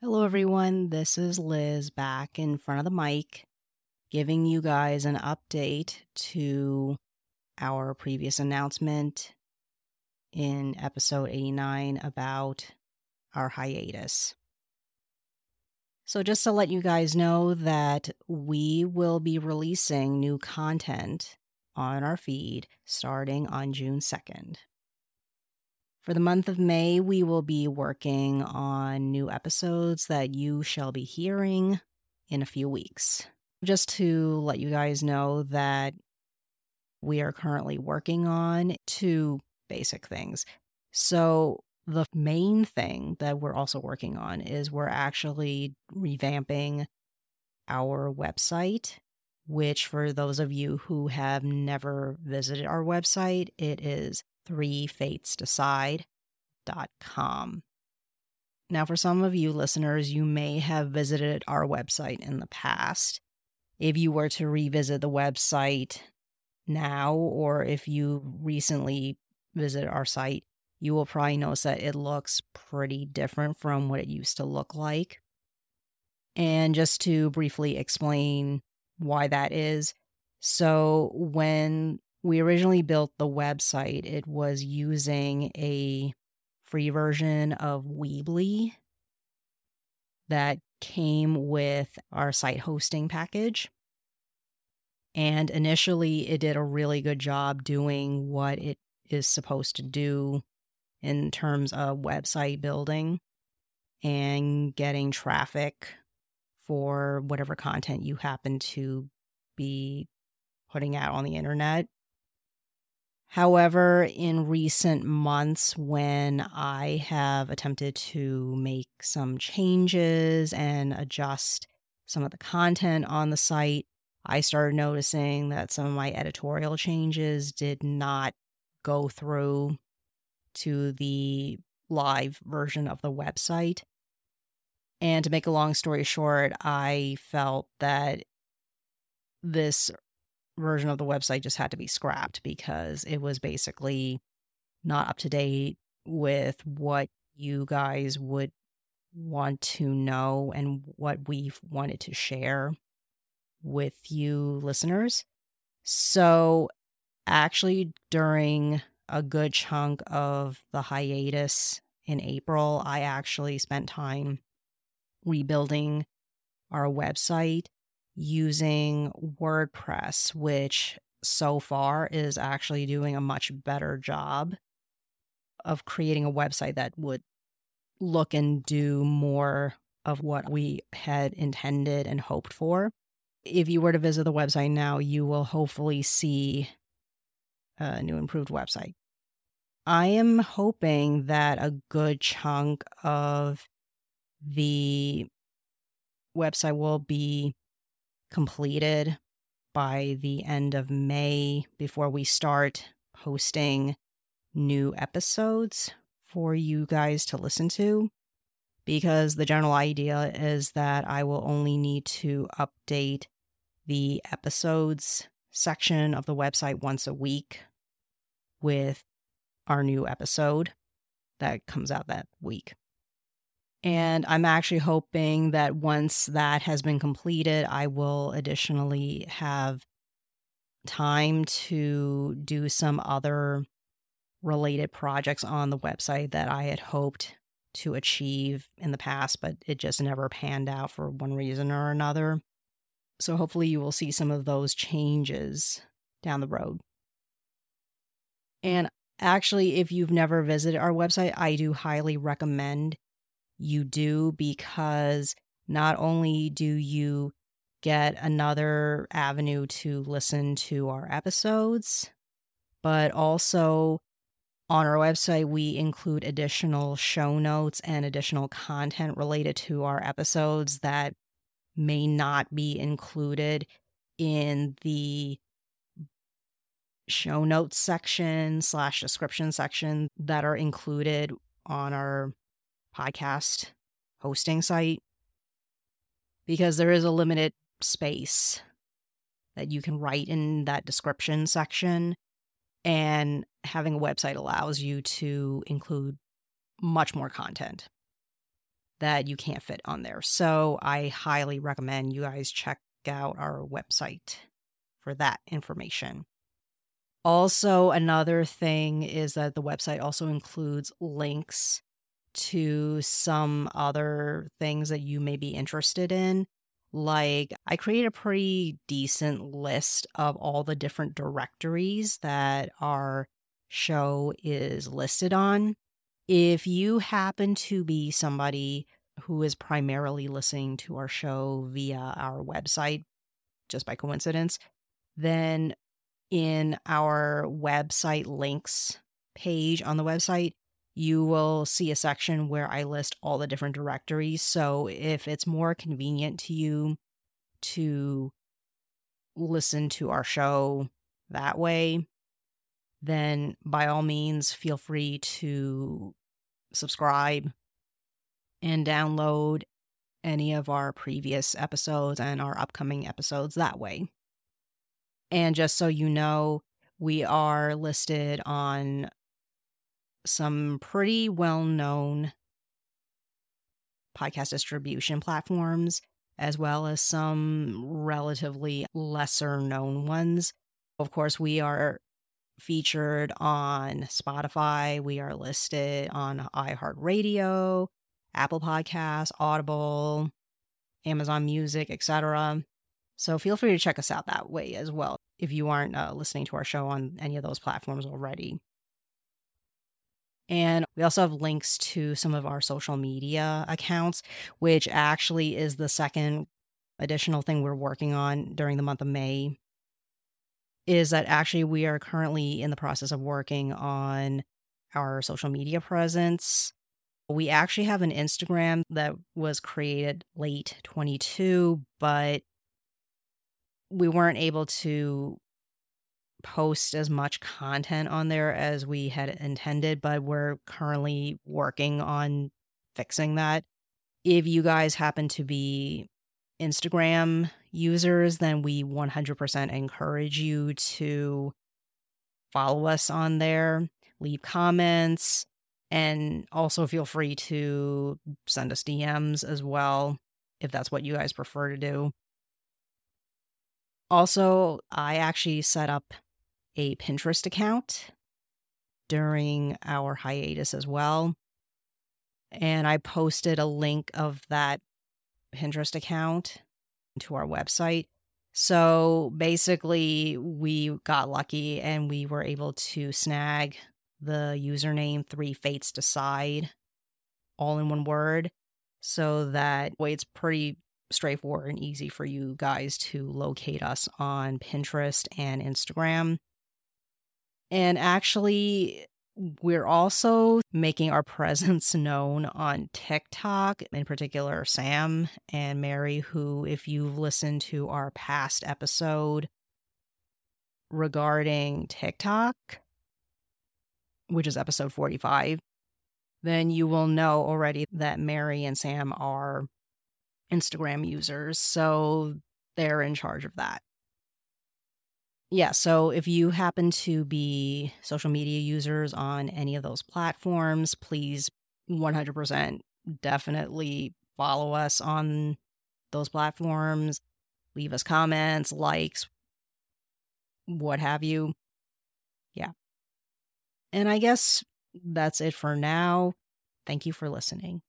Hello, everyone. This is Liz back in front of the mic, giving you guys an update to our previous announcement in episode 89 about our hiatus. So, just to let you guys know that we will be releasing new content on our feed starting on June 2nd. For the month of May, we will be working on new episodes that you shall be hearing in a few weeks. Just to let you guys know that we are currently working on two basic things. So, the main thing that we're also working on is we're actually revamping our website, which, for those of you who have never visited our website, it is threefatesdecide.com. Now, for some of you listeners, you may have visited our website in the past. If you were to revisit the website now, or if you recently visit our site, you will probably notice that it looks pretty different from what it used to look like. And just to briefly explain why that is so, when we originally built the website, it was using a free version of Weebly that came with our site hosting package. And initially, it did a really good job doing what it is supposed to do in terms of website building and getting traffic for whatever content you happen to be putting out on the internet. However, in recent months, when I have attempted to make some changes and adjust some of the content on the site, I started noticing that some of my editorial changes did not go through to the live version of the website. And to make a long story short, I felt that this version of the website just had to be scrapped because it was basically not up to date with what you guys would want to know and what we wanted to share with you listeners. So, actually, during a good chunk of the hiatus in April, I actually spent time rebuilding our website using WordPress, which so far is actually doing a much better job of creating a website that would look and do more of what we had intended and hoped for. If you were to visit the website now, you will hopefully see a new improved website. I am hoping that a good chunk of the website will be completed by the end of May before we start posting new episodes for you guys to listen to. Because the general idea is that I will only need to update the episodes section of the website once a week with our new episode that comes out that week. And I'm actually hoping that once that has been completed, I will additionally have time to do some other related projects on the website that I had hoped to achieve in the past, but it just never panned out for one reason or another. So hopefully, you will see some of those changes down the road. And actually, if you've never visited our website, I do highly recommend you do because not only do you get another avenue to listen to our episodes, but also on our website, we include additional show notes and additional content related to our episodes that may not be included in the show notes section slash description section that are included on our podcast hosting site because there is a limited space that you can write in that description section. And having a website allows you to include much more content. that you can't fit on there. So I highly recommend you guys check out our website for that information. Also, another thing is that the website also includes links to some other things that you may be interested in. Like, I create a pretty decent list of all the different directories that our show is listed on. If you happen to be somebody who is primarily listening to our show via our website, just by coincidence, then in our website links page on the website, you will see a section where I list all the different directories. So if it's more convenient to you to listen to our show that way, then by all means, feel free to subscribe and download any of our previous episodes and our upcoming episodes that way. And just so you know, we are listed on some pretty well known podcast distribution platforms, as well as some relatively lesser known ones. Of course, we are featured on Spotify, we are listed on iHeartRadio, Apple Podcasts, Audible, Amazon Music, etc. So feel free to check us out that way as well if you aren't uh, listening to our show on any of those platforms already. And we also have links to some of our social media accounts, which actually is the second additional thing we're working on during the month of May. Is that actually we are currently in the process of working on our social media presence. We actually have an Instagram that was created late 22, but we weren't able to post as much content on there as we had intended, but we're currently working on fixing that. If you guys happen to be Instagram users, then we 100% encourage you to follow us on there, leave comments, and also feel free to send us DMs as well if that's what you guys prefer to do. Also, I actually set up a Pinterest account during our hiatus as well. And I posted a link of that Pinterest account to our website. So basically, we got lucky and we were able to snag the username Three Fates Decide all in one word so that way it's pretty straightforward and easy for you guys to locate us on Pinterest and Instagram. And actually, we're also making our presence known on TikTok, in particular, Sam and Mary, who, if you've listened to our past episode regarding TikTok, which is episode 45, then you will know already that Mary and Sam are Instagram users. So they're in charge of that yeah, so if you happen to be social media users on any of those platforms, please 100% definitely follow us on those platforms, leave us comments, likes, what have you. Yeah. And I guess that's it for now. Thank you for listening.